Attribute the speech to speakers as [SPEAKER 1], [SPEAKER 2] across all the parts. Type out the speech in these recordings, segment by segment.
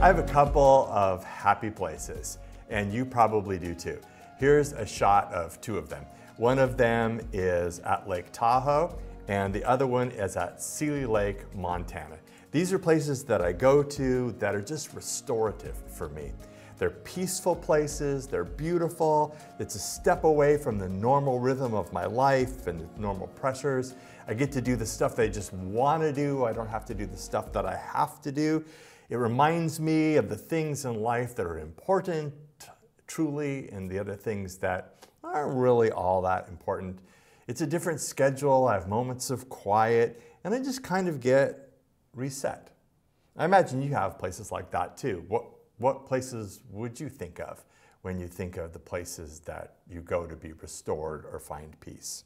[SPEAKER 1] I have a couple of happy places, and you probably do too. Here's a shot of two of them. One of them is at Lake Tahoe, and the other one is at Seeley Lake, Montana. These are places that I go to that are just restorative for me. They're peaceful places, they're beautiful, it's a step away from the normal rhythm of my life and the normal pressures. I get to do the stuff that I just want to do, I don't have to do the stuff that I have to do. It reminds me of the things in life that are important, truly, and the other things that aren't really all that important. It's a different schedule, I have moments of quiet, and I just kind of get reset. I imagine you have places like that too. What what places would you think of when you think of the places that you go to be restored or find peace?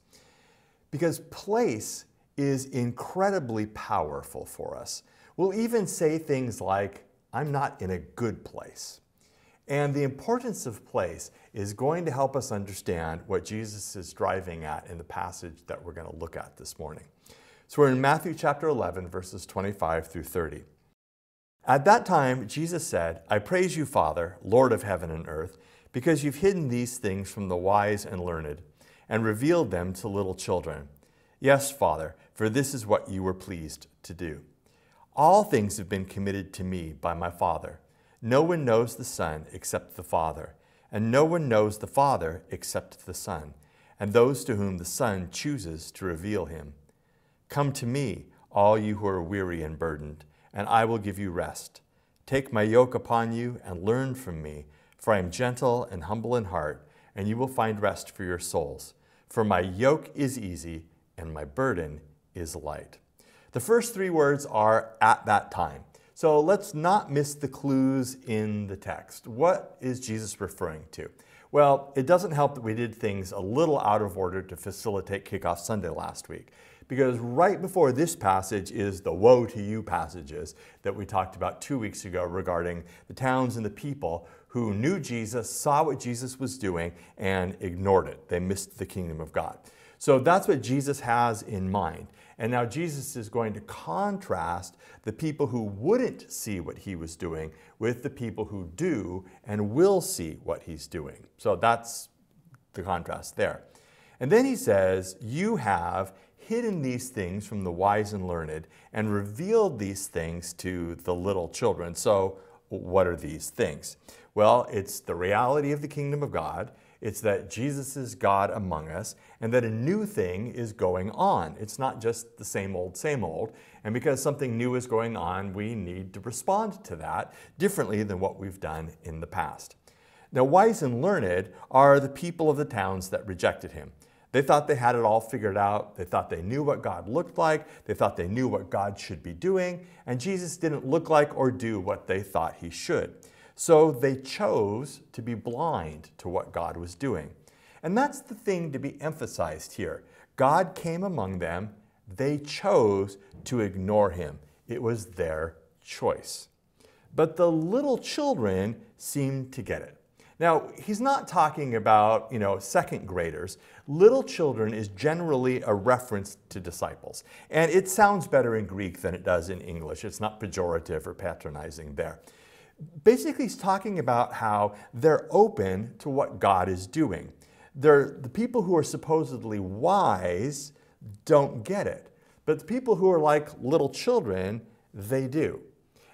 [SPEAKER 1] Because place is incredibly powerful for us. We'll even say things like, I'm not in a good place. And the importance of place is going to help us understand what Jesus is driving at in the passage that we're going to look at this morning. So we're in Matthew chapter 11, verses 25 through 30. At that time, Jesus said, I praise you, Father, Lord of heaven and earth, because you've hidden these things from the wise and learned, and revealed them to little children. Yes, Father, for this is what you were pleased to do. All things have been committed to me by my Father. No one knows the Son except the Father, and no one knows the Father except the Son, and those to whom the Son chooses to reveal him. Come to me, all you who are weary and burdened and I will give you rest. Take my yoke upon you and learn from me, for I am gentle and humble in heart, and you will find rest for your souls. For my yoke is easy and my burden is light. The first three words are at that time. So let's not miss the clues in the text. What is Jesus referring to? Well, it doesn't help that we did things a little out of order to facilitate Kickoff Sunday last week because right before this passage is the woe to you passages that we talked about two weeks ago regarding the towns and the people who knew Jesus, saw what Jesus was doing, and ignored it. They missed the kingdom of God. So that's what Jesus has in mind. And now Jesus is going to contrast the people who wouldn't see what he was doing with the people who do and will see what he's doing. So that's the contrast there. And then he says, You have hidden these things from the wise and learned and revealed these things to the little children. So, what are these things? Well, it's the reality of the kingdom of God. It's that Jesus is God among us and that a new thing is going on. It's not just the same old, same old. And because something new is going on, we need to respond to that differently than what we've done in the past. Now, wise and learned are the people of the towns that rejected him. They thought they had it all figured out. They thought they knew what God looked like. They thought they knew what God should be doing. And Jesus didn't look like or do what they thought he should. So they chose to be blind to what God was doing. And that's the thing to be emphasized here. God came among them. They chose to ignore him. It was their choice. But the little children seemed to get it. Now, he's not talking about, you know, second graders. Little children is generally a reference to disciples. And it sounds better in Greek than it does in English. It's not pejorative or patronizing there. Basically, he's talking about how they're open to what God is doing. They're, the people who are supposedly wise don't get it. But the people who are like little children, they do.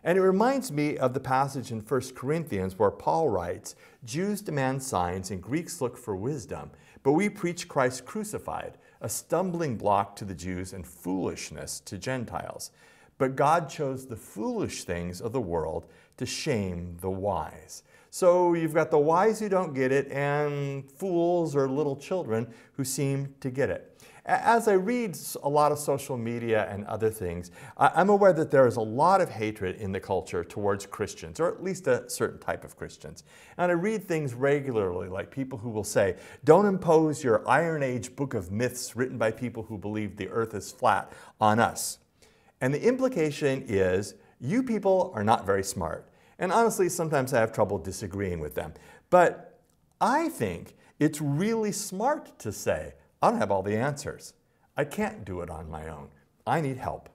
[SPEAKER 1] And it reminds me of the passage in 1 Corinthians where Paul writes Jews demand signs and Greeks look for wisdom, but we preach Christ crucified, a stumbling block to the Jews and foolishness to Gentiles. But God chose the foolish things of the world to shame the wise. So you've got the wise who don't get it and fools or little children who seem to get it. As I read a lot of social media and other things, I'm aware that there is a lot of hatred in the culture towards Christians, or at least a certain type of Christians. And I read things regularly, like people who will say, don't impose your Iron Age book of myths written by people who believe the earth is flat on us. And the implication is, you people are not very smart. And honestly, sometimes I have trouble disagreeing with them. But I think it's really smart to say, I don't have all the answers. I can't do it on my own. I need help.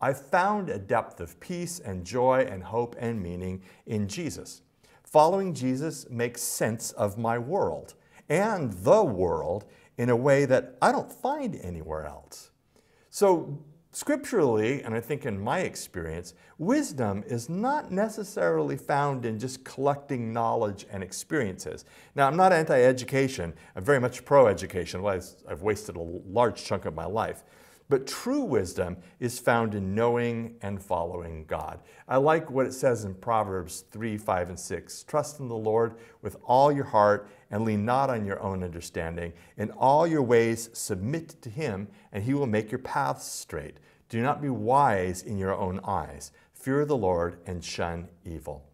[SPEAKER 1] I've found a depth of peace and joy and hope and meaning in Jesus. Following Jesus makes sense of my world and the world in a way that I don't find anywhere else. So, scripturally, and I think in my experience, wisdom is not necessarily found in just collecting knowledge and experiences. Now, I'm not anti education, I'm very much pro education, I've wasted a large chunk of my life. But true wisdom is found in knowing and following God. I like what it says in Proverbs 3, 5, and 6. Trust in the Lord with all your heart and lean not on your own understanding. In all your ways submit to him, and he will make your paths straight. Do not be wise in your own eyes. Fear the Lord and shun evil.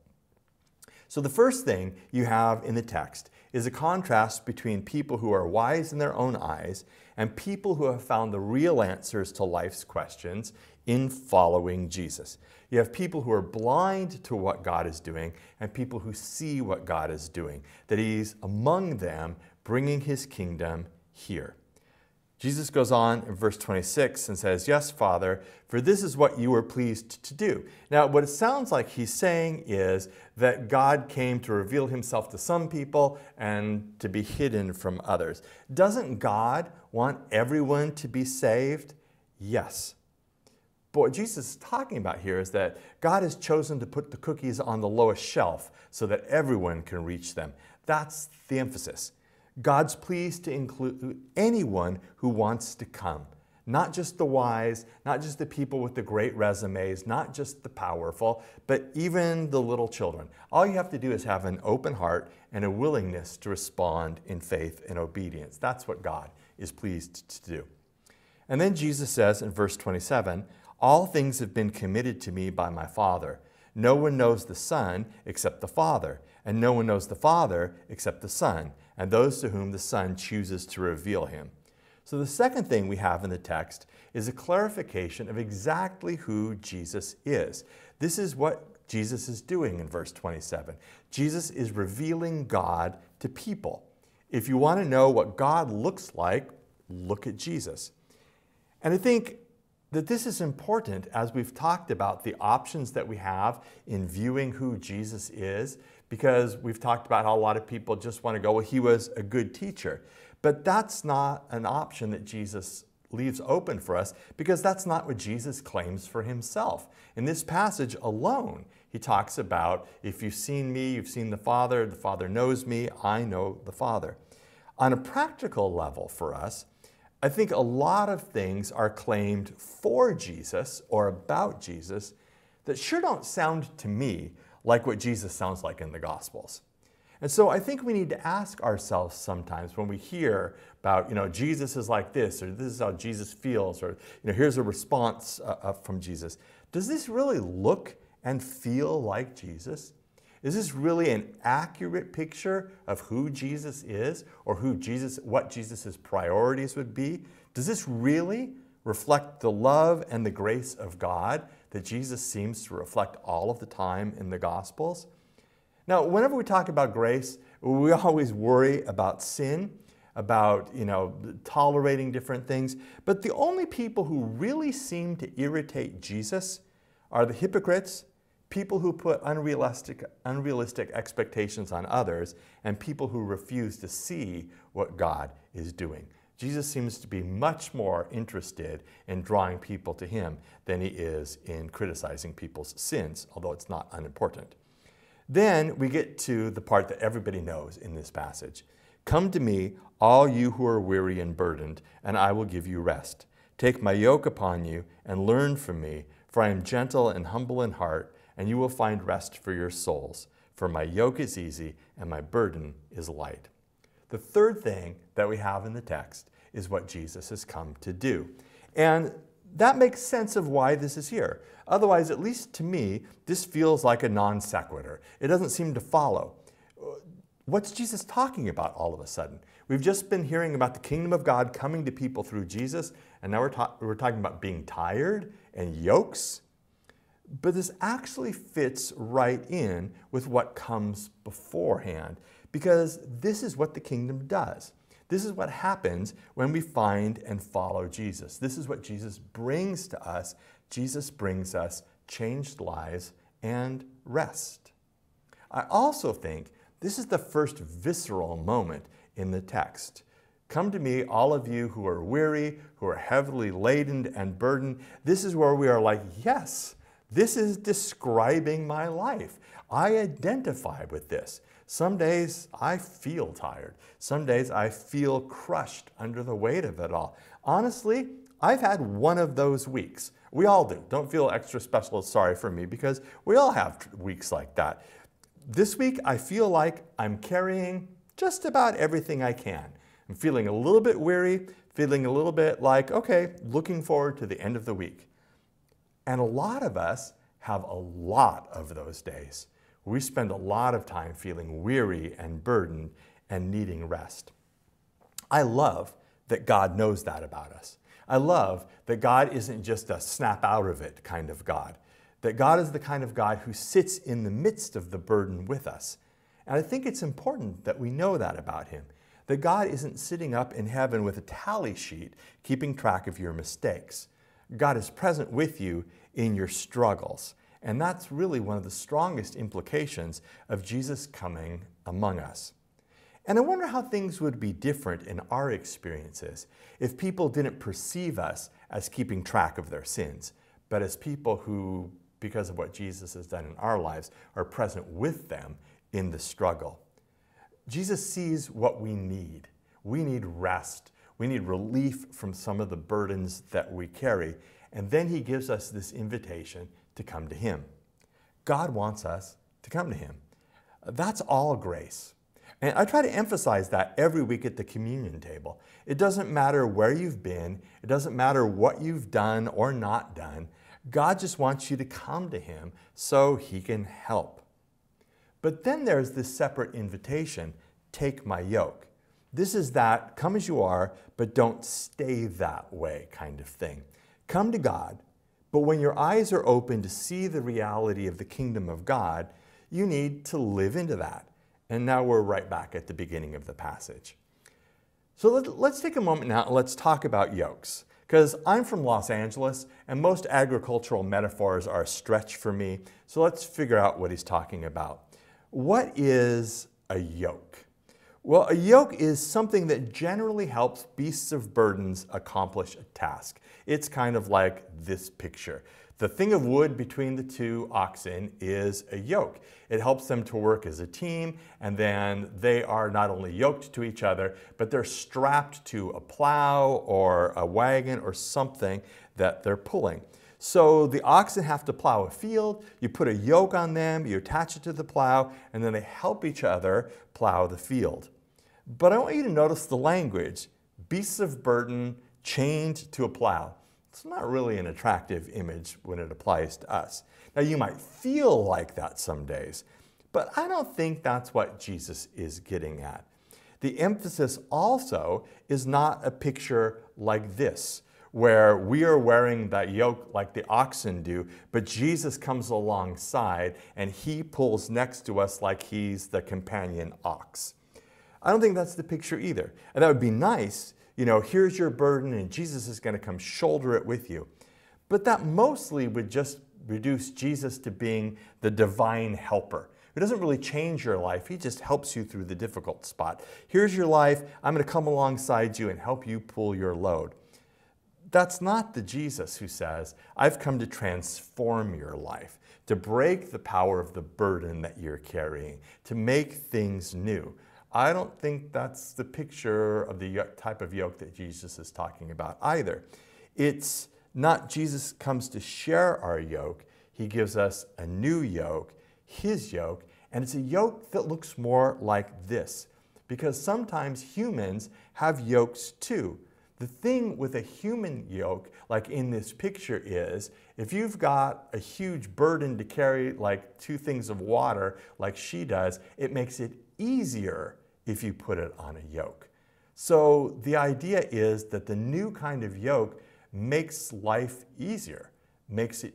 [SPEAKER 1] So, the first thing you have in the text is a contrast between people who are wise in their own eyes and people who have found the real answers to life's questions in following Jesus. You have people who are blind to what God is doing and people who see what God is doing, that He's among them bringing His kingdom here. Jesus goes on in verse 26 and says, Yes, Father, for this is what you were pleased to do. Now, what it sounds like he's saying is that God came to reveal himself to some people and to be hidden from others. Doesn't God want everyone to be saved? Yes. But what Jesus is talking about here is that God has chosen to put the cookies on the lowest shelf so that everyone can reach them. That's the emphasis. God's pleased to include anyone who wants to come. Not just the wise, not just the people with the great resumes, not just the powerful, but even the little children. All you have to do is have an open heart and a willingness to respond in faith and obedience. That's what God is pleased to do. And then Jesus says in verse 27 All things have been committed to me by my Father. No one knows the Son except the Father, and no one knows the Father except the Son and those to whom the Son chooses to reveal him. So, the second thing we have in the text is a clarification of exactly who Jesus is. This is what Jesus is doing in verse 27. Jesus is revealing God to people. If you want to know what God looks like, look at Jesus. And I think that this is important as we've talked about the options that we have in viewing who Jesus is, because we've talked about how a lot of people just want to go, well, he was a good teacher. But that's not an option that Jesus leaves open for us because that's not what Jesus claims for himself. In this passage alone, he talks about if you've seen me, you've seen the Father, the Father knows me, I know the Father. On a practical level for us, I think a lot of things are claimed for Jesus or about Jesus that sure don't sound to me like what Jesus sounds like in the Gospels. And so I think we need to ask ourselves sometimes when we hear about, you know, Jesus is like this, or this is how Jesus feels, or, you know, here's a response uh, uh from Jesus. Does this really look and feel like Jesus? Is this really an accurate picture of who Jesus is or who Jesus, what Jesus' priorities would be? Does this really reflect the love and the grace of God that Jesus seems to reflect all of the time in the Gospels? Now, whenever we talk about grace, we always worry about sin, about you know tolerating different things. But the only people who really seem to irritate Jesus are the hypocrites people who put unrealistic, unrealistic expectations on others, and people who refuse to see what God is doing. Jesus seems to be much more interested in drawing people to him than he is in criticizing people's sins, although it's not unimportant. Then we get to the part that everybody knows in this passage. Come to me, all you who are weary and burdened, and I will give you rest. Take my yoke upon you and learn from me, for I am gentle and humble in heart and you will find rest for your souls. For my yoke is easy and my burden is light. The third thing that we have in the text is what Jesus has come to do. And that makes sense of why this is here. Otherwise, at least to me, this feels like a non sequitur. It doesn't seem to follow. What's Jesus talking about all of a sudden? We've just been hearing about the kingdom of God coming to people through Jesus, and now we're, ta- we're talking about being tired and yokes but this actually fits right in with what comes beforehand because this is what the kingdom does. This is what happens when we find and follow Jesus. This is what Jesus brings to us. Jesus brings us changed lives and rest. I also think this is the first visceral moment in the text. Come to me, all of you who are weary, who are heavily laden and burdened. This is where we are like, yes, this is describing my life. I identify with this. Some days I feel tired. Some days I feel crushed under the weight of it all. Honestly, I've had one of those weeks. We all do. Don't feel extra special sorry for me because we all have weeks like that. This week, I feel like I'm carrying just about everything I can. I'm feeling a little bit weary, feeling a little bit like, okay, looking forward to the end of the week. And a lot of us have a lot of those days. We spend a lot of time feeling weary and burdened and needing rest. I love that God knows that about us. I love that God isn't just a snap out of it kind of God that God is the kind of God who sits in the midst of the burden with us. And I think it's important that we know that about Him. That God isn't sitting up in heaven with a tally sheet keeping track of your mistakes. God is present with you in your struggles. And that's really one of the strongest implications of Jesus coming among us. And I wonder how things would be different in our experiences if people didn't perceive us as keeping track of their sins, but as people who because of what Jesus has done in our lives, are present with them in the struggle. Jesus sees what we need. We need rest. We need relief from some of the burdens that we carry. And then he gives us this invitation to come to him. God wants us to come to him. That's all grace. And I try to emphasize that every week at the communion table. It doesn't matter where you've been, it doesn't matter what you've done or not done. God just wants you to come to Him so He can help. But then there's this separate invitation take my yoke. This is that come as you are, but don't stay that way kind of thing. Come to God, but when your eyes are open to see the reality of the kingdom of God, you need to live into that. And now we're right back at the beginning of the passage. So let, us take a moment now and let's talk about yokes. Because I'm from Los Angeles and most agricultural metaphors are a stretch for me. So let's figure out what he's talking about. What is a yoke? Well, a yoke is something that generally helps beasts of burdens accomplish a task. It's kind of like this picture. The thing of wood between the two oxen is a yoke. It helps them to work as a team, and then they are not only yoked to each other, but they're strapped to a plow or a wagon or something that they're pulling. So the oxen have to plow a field, you put a yoke on them, you attach it to the plow, and then they help each other plow the field. But I want you to notice the language beasts of burden chained to a plow. It's not really an attractive image when it applies to us. Now, you might feel like that some days, but I don't think that's what Jesus is getting at. The emphasis also is not a picture like this, where we are wearing that yoke like the oxen do, but Jesus comes alongside and he pulls next to us like he's the companion ox. I don't think that's the picture either. And that would be nice you know, here's your burden and Jesus is going to come shoulder it with you. But that mostly would just reduce Jesus to being the divine helper. It doesn't really change your life. He just helps you through the difficult spot. Here's your life. I'm going to come alongside you and help you pull your load. That's not the Jesus who says, I've come to transform your life, to break the power of the burden that you're carrying, to make things new. I don't think that's the picture of the type of yoke that Jesus is talking about either. It's not Jesus comes to share our yoke, he gives us a new yoke, his yoke, and it's a yoke that looks more like this. Because sometimes humans have yokes too. The thing with a human yoke, like in this picture, is if you've got a huge burden to carry, like two things of water, like she does, it makes it easier if you put it on a yoke. So the idea is that the new kind of yoke makes life easier, makes it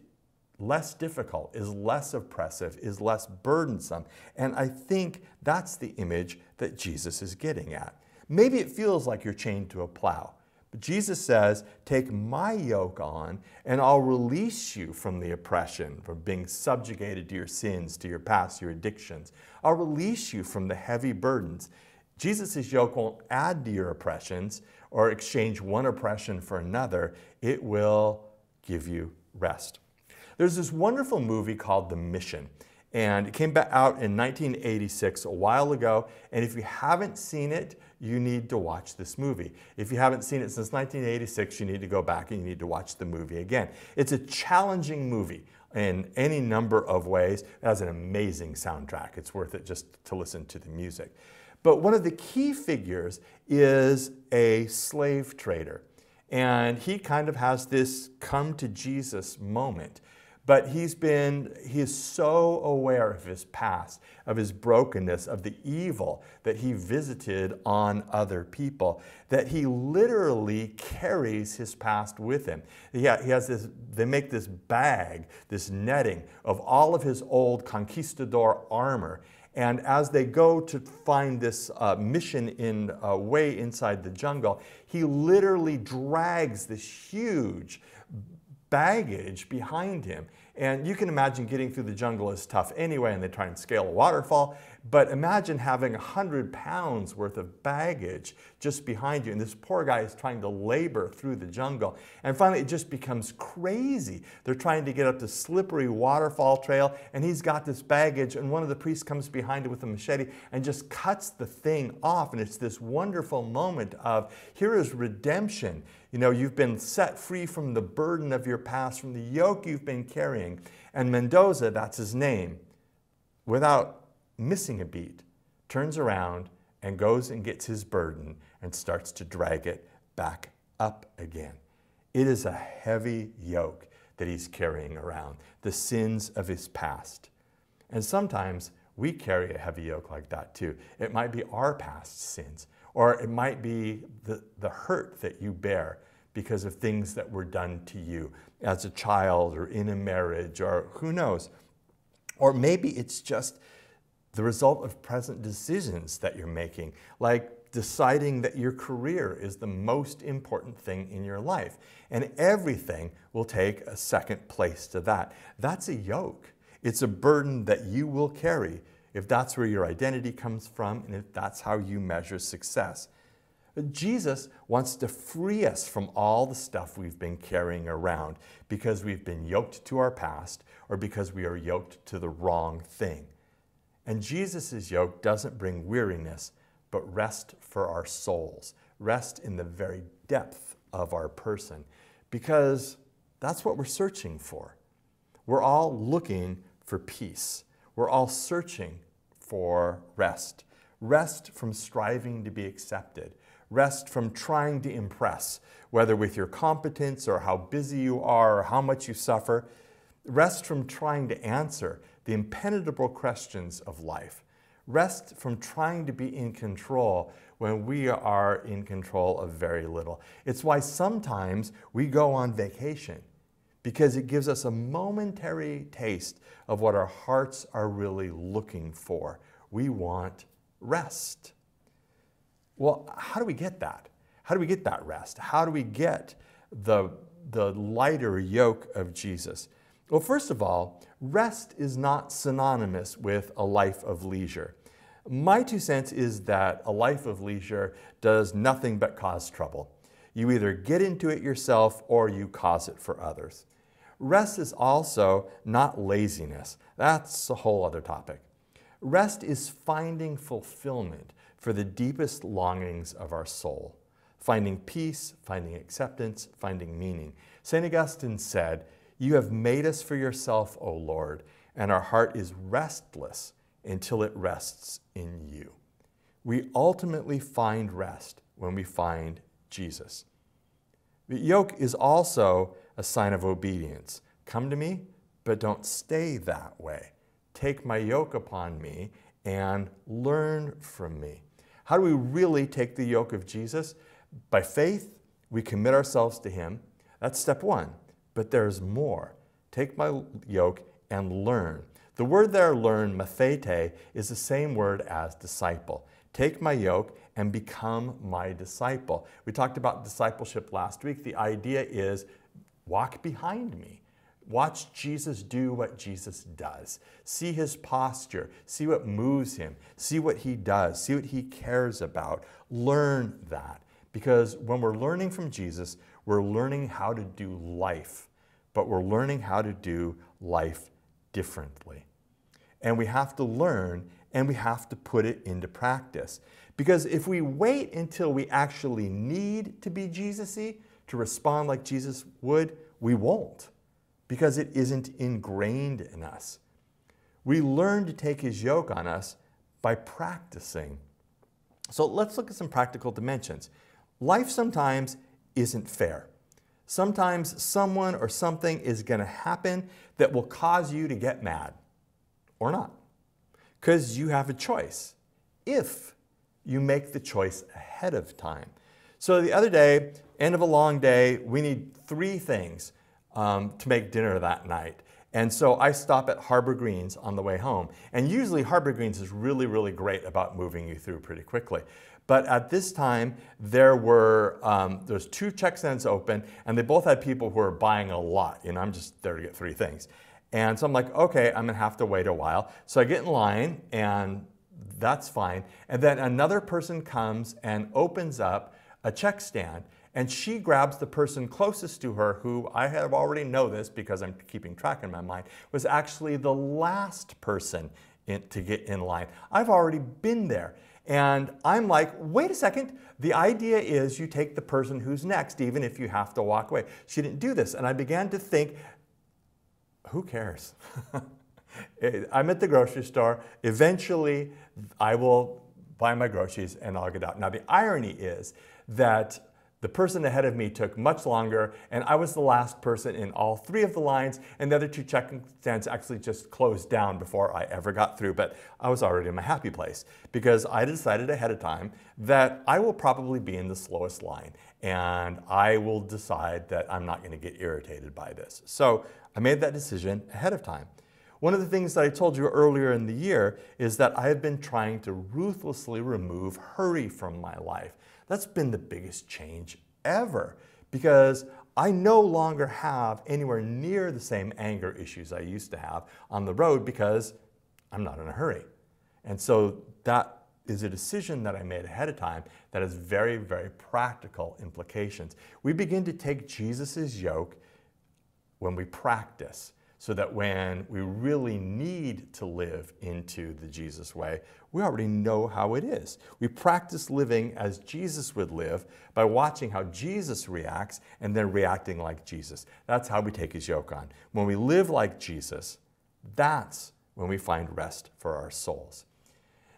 [SPEAKER 1] less difficult, is less oppressive, is less burdensome. And I think that's the image that Jesus is getting at. Maybe it feels like you're chained to a plow. Jesus says, Take my yoke on, and I'll release you from the oppression, from being subjugated to your sins, to your past, your addictions. I'll release you from the heavy burdens. Jesus' yoke won't add to your oppressions or exchange one oppression for another, it will give you rest. There's this wonderful movie called The Mission. And it came out in 1986, a while ago. And if you haven't seen it, you need to watch this movie. If you haven't seen it since 1986, you need to go back and you need to watch the movie again. It's a challenging movie in any number of ways. It has an amazing soundtrack. It's worth it just to listen to the music. But one of the key figures is a slave trader. And he kind of has this come to Jesus moment. But he's been, he is so aware of his past, of his brokenness, of the evil that he visited on other people, that he literally carries his past with him. He, he has this, they make this bag, this netting of all of his old conquistador armor. And as they go to find this uh, mission in uh, way inside the jungle, he literally drags this huge baggage behind him. And you can imagine getting through the jungle is tough anyway, and they try and scale a waterfall. But imagine having 100 pounds worth of baggage just behind you. And this poor guy is trying to labor through the jungle. And finally, it just becomes crazy. They're trying to get up the slippery waterfall trail, and he's got this baggage. And one of the priests comes behind it with a machete and just cuts the thing off. And it's this wonderful moment of here is redemption. You know, you've been set free from the burden of your past, from the yoke you've been carrying. And Mendoza, that's his name, without missing a beat, turns around and goes and gets his burden and starts to drag it back up again. It is a heavy yoke that he's carrying around, the sins of his past. And sometimes we carry a heavy yoke like that too. It might be our past sins, or it might be the, the hurt that you bear because of things that were done to you as a child or in a marriage, or who knows. Or maybe it's just the result of present decisions that you're making, like deciding that your career is the most important thing in your life. And everything will take a second place to that. That's a yoke. It's a burden that you will carry if that's where your identity comes from and if that's how you measure success. Jesus wants to free us from all the stuff we've been carrying around because we've been yoked to our past or because we are yoked to the wrong thing. And Jesus' yoke doesn't bring weariness, but rest for our souls, rest in the very depth of our person, because that's what we're searching for. We're all looking for peace. We're all searching for rest. Rest from striving to be accepted. Rest from trying to impress, whether with your competence or how busy you are or how much you suffer. Rest from trying to answer the impenetrable questions of life. Rest from trying to be in control when we are in control of very little. It's why sometimes we go on vacation because it gives us a momentary taste of what our hearts are really looking for. We want rest. Well, how do we get that? How do we get that rest? How do we get the, the lighter yoke of Jesus? Well, first of all, rest is not synonymous with a life of leisure. My two cents is that a life of leisure does nothing but cause trouble. You either get into it yourself or you cause it for others. Rest is also not laziness. That's a whole other topic. Rest is finding fulfillment for the deepest longings of our soul, finding peace, finding acceptance, finding meaning. St. Augustine said, you have made us for yourself, O Lord, and our heart is restless until it rests in you. We ultimately find rest when we find Jesus. The yoke is also a sign of obedience. Come to me, but don't stay that way. Take my yoke upon me and learn from me. How do we really take the yoke of Jesus? By faith, we commit ourselves to Him. That's step one. But there's more. Take my yoke and learn. The word there, learn, mathete, is the same word as disciple. take my yoke, and become my disciple. We talked about discipleship last week. The idea is walk behind me. Watch Jesus do what Jesus does. See his posture. See what moves him. See what he does. See what he cares about. Learn that. Because when we're learning from Jesus, we're learning how to do life, but we're learning how to do life differently. And we have to learn and we have to put it into practice. Because if we wait until we actually need to be Jesus-y to respond like Jesus would, we won't because it isn't ingrained in us. We learn to take his yoke on us by practicing. So let's look at some practical dimensions. Life sometimes isn't fair. Sometimes someone or something is going to happen that will cause you to get mad or not because you have a choice if you make the choice ahead of time. So the other day, end of a long day, we need three things um, to make dinner that night. And so I stop at Harbor Greens on the way home. And usually Harbor Greens is really, really great about moving you through pretty quickly. But at this time, there were um, there's two check stands open, and they both had people who were buying a lot. You know, I'm just there to get three things. And so I'm like, okay, I'm gonna have to wait a while. So I get in line, and that's fine. And then another person comes and opens up a check stand and she grabs the person closest to her, who I have already know this because I'm keeping track in my mind, was actually the last person in, to get in line. I've already been there. And I'm like, wait a second. The idea is you take the person who's next, even if you have to walk away. She didn't do this. And I began to think, who cares? I'm at the grocery store. Eventually, I will buy my groceries and I'll get out. Now, the irony is that the person ahead of me took much longer, and I was the last person in all three of the lines, and the other two check-in stands actually just closed down before I ever got through, but I was already in my happy place because I decided ahead of time that I will probably be in the slowest line, and I will decide that I'm not gonna get irritated by this. So I made that decision ahead of time. One of the things that I told you earlier in the year is that I have been trying to ruthlessly remove hurry from my life. That's been the biggest change ever because I no longer have anywhere near the same anger issues I used to have on the road because I'm not in a hurry. And so that is a decision that I made ahead of time that has very, very practical implications. We begin to take Jesus' yoke when we practice so that when we really need to live into the Jesus way, we already know how it is. We practice living as Jesus would live by watching how Jesus reacts and then reacting like Jesus. That's how we take his yoke on. When we live like Jesus, that's when we find rest for our souls.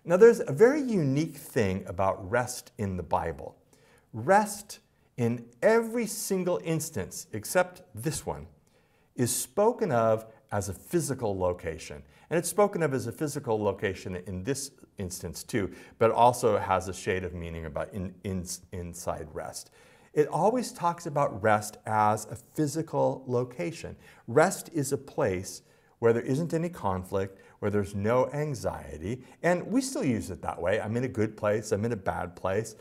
[SPEAKER 1] Now, there's a very unique thing about rest in the Bible. Rest in every single instance, except this one, is spoken of as a physical location. And it's spoken of as a physical location in this instance too, but also has a shade of meaning about in, in, inside rest. It always talks about rest as a physical location. Rest is a place where there isn't any conflict, where there's no anxiety, and we still use it that way. I'm in a good place, I'm in a bad place.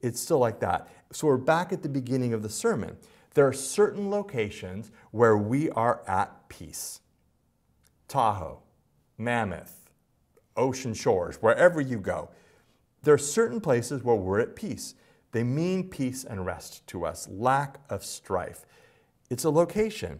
[SPEAKER 1] It's still like that. So we're back at the beginning of the sermon there are certain locations where we are at peace. Tahoe, Mammoth, Ocean Shores, wherever you go. There are certain places where we're at peace. They mean peace and rest to us, lack of strife. It's a location.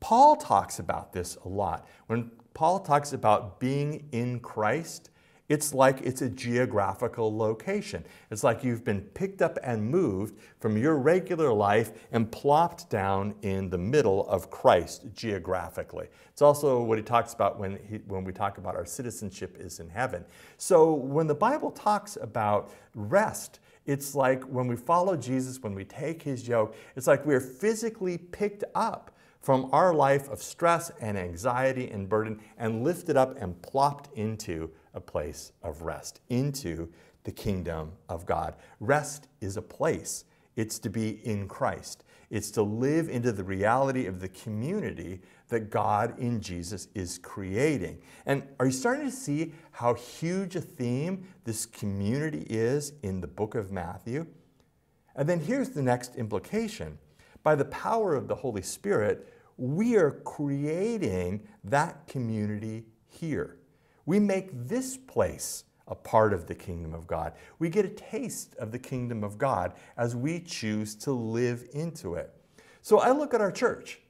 [SPEAKER 1] Paul talks about this a lot. When Paul talks about being in Christ, it's like it's a geographical location. It's like you've been picked up and moved from your regular life and plopped down in the middle of Christ geographically. It's also what he talks about when, he, when we talk about our citizenship is in heaven. So when the Bible talks about rest, it's like when we follow Jesus, when we take his yoke, it's like we're physically picked up from our life of stress and anxiety and burden and lifted up and plopped into a place of rest, into the kingdom of God. Rest is a place, it's to be in Christ. It's to live into the reality of the community that God in Jesus is creating. And are you starting to see how huge a theme this community is in the book of Matthew? And then here's the next implication. By the power of the Holy Spirit, we are creating that community here. We make this place a part of the kingdom of God. We get a taste of the kingdom of God as we choose to live into it. So I look at our church,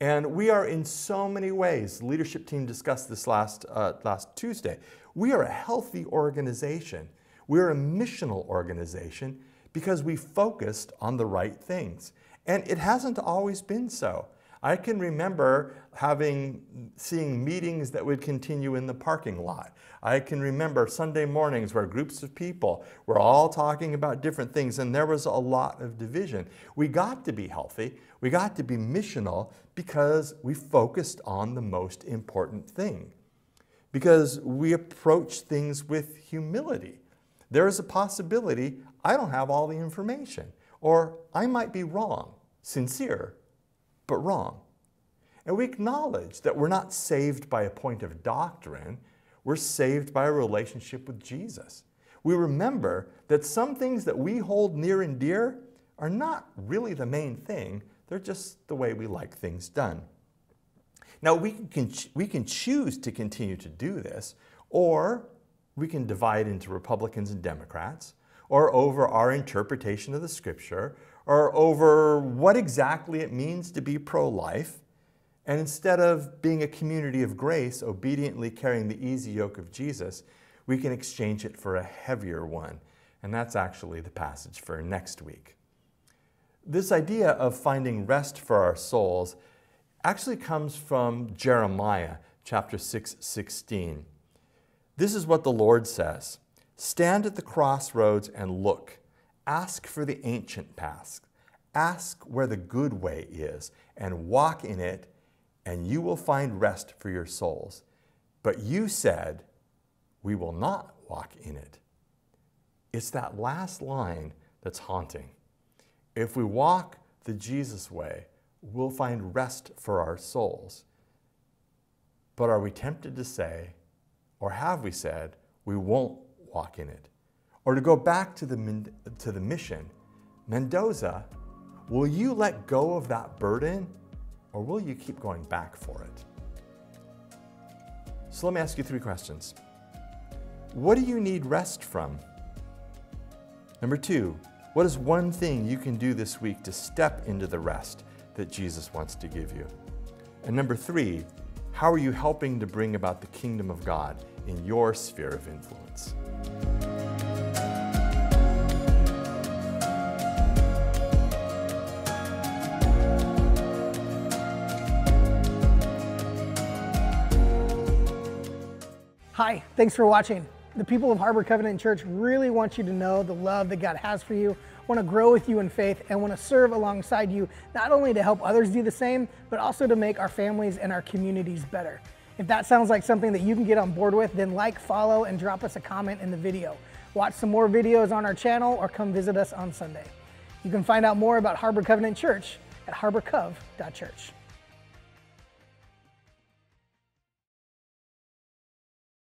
[SPEAKER 1] and we are in so many ways. The leadership team discussed this last, uh, last Tuesday. We are a healthy organization. We're a missional organization because we focused on the right things. And it hasn't always been so. I can remember having seeing meetings that would continue in the parking lot. I can remember Sunday mornings where groups of people were all talking about different things and there was a lot of division. We got to be healthy, we got to be missional because we focused on the most important thing. Because we approach things with humility. There is a possibility I don't have all the information or I might be wrong, sincere, but wrong. And we acknowledge that we're not saved by a point of doctrine, we're saved by a relationship with Jesus. We remember that some things that we hold near and dear are not really the main thing, they're just the way we like things done. Now, we can, we can choose to continue to do this, or we can divide into Republicans and Democrats, or over our interpretation of the scripture, or over what exactly it means to be pro life. And instead of being a community of grace, obediently carrying the easy yoke of Jesus, we can exchange it for a heavier one. And that's actually the passage for next week. This idea of finding rest for our souls actually comes from Jeremiah chapter 6, 16. This is what the Lord says Stand at the crossroads and look. Ask for the ancient paths. Ask where the good way is and walk in it, and you will find rest for your souls. But you said, We will not walk in it. It's that last line that's haunting. If we walk the Jesus way, we'll find rest for our souls. But are we tempted to say, or have we said, we won't walk in it? Or to go back to the, to the mission, Mendoza, will you let go of that burden or will you keep going back for it? So let me ask you three questions. What do you need rest from? Number two, what is one thing you can do this week to step into the rest that Jesus wants to give you? And number three, how are you helping to bring about the kingdom of God in your sphere of influence?
[SPEAKER 2] Hi, thanks for watching. The people of Harbor Covenant Church really want you to know the love that God has for you, want to grow with you in faith, and want to serve alongside you, not only to help others do the same, but also to make our families and our communities better. If that sounds like something that you can get on board with, then like, follow, and drop us a comment in the video. Watch some more videos on our channel or come visit us on Sunday. You can find out more about Harbor Covenant Church at harborcov.church.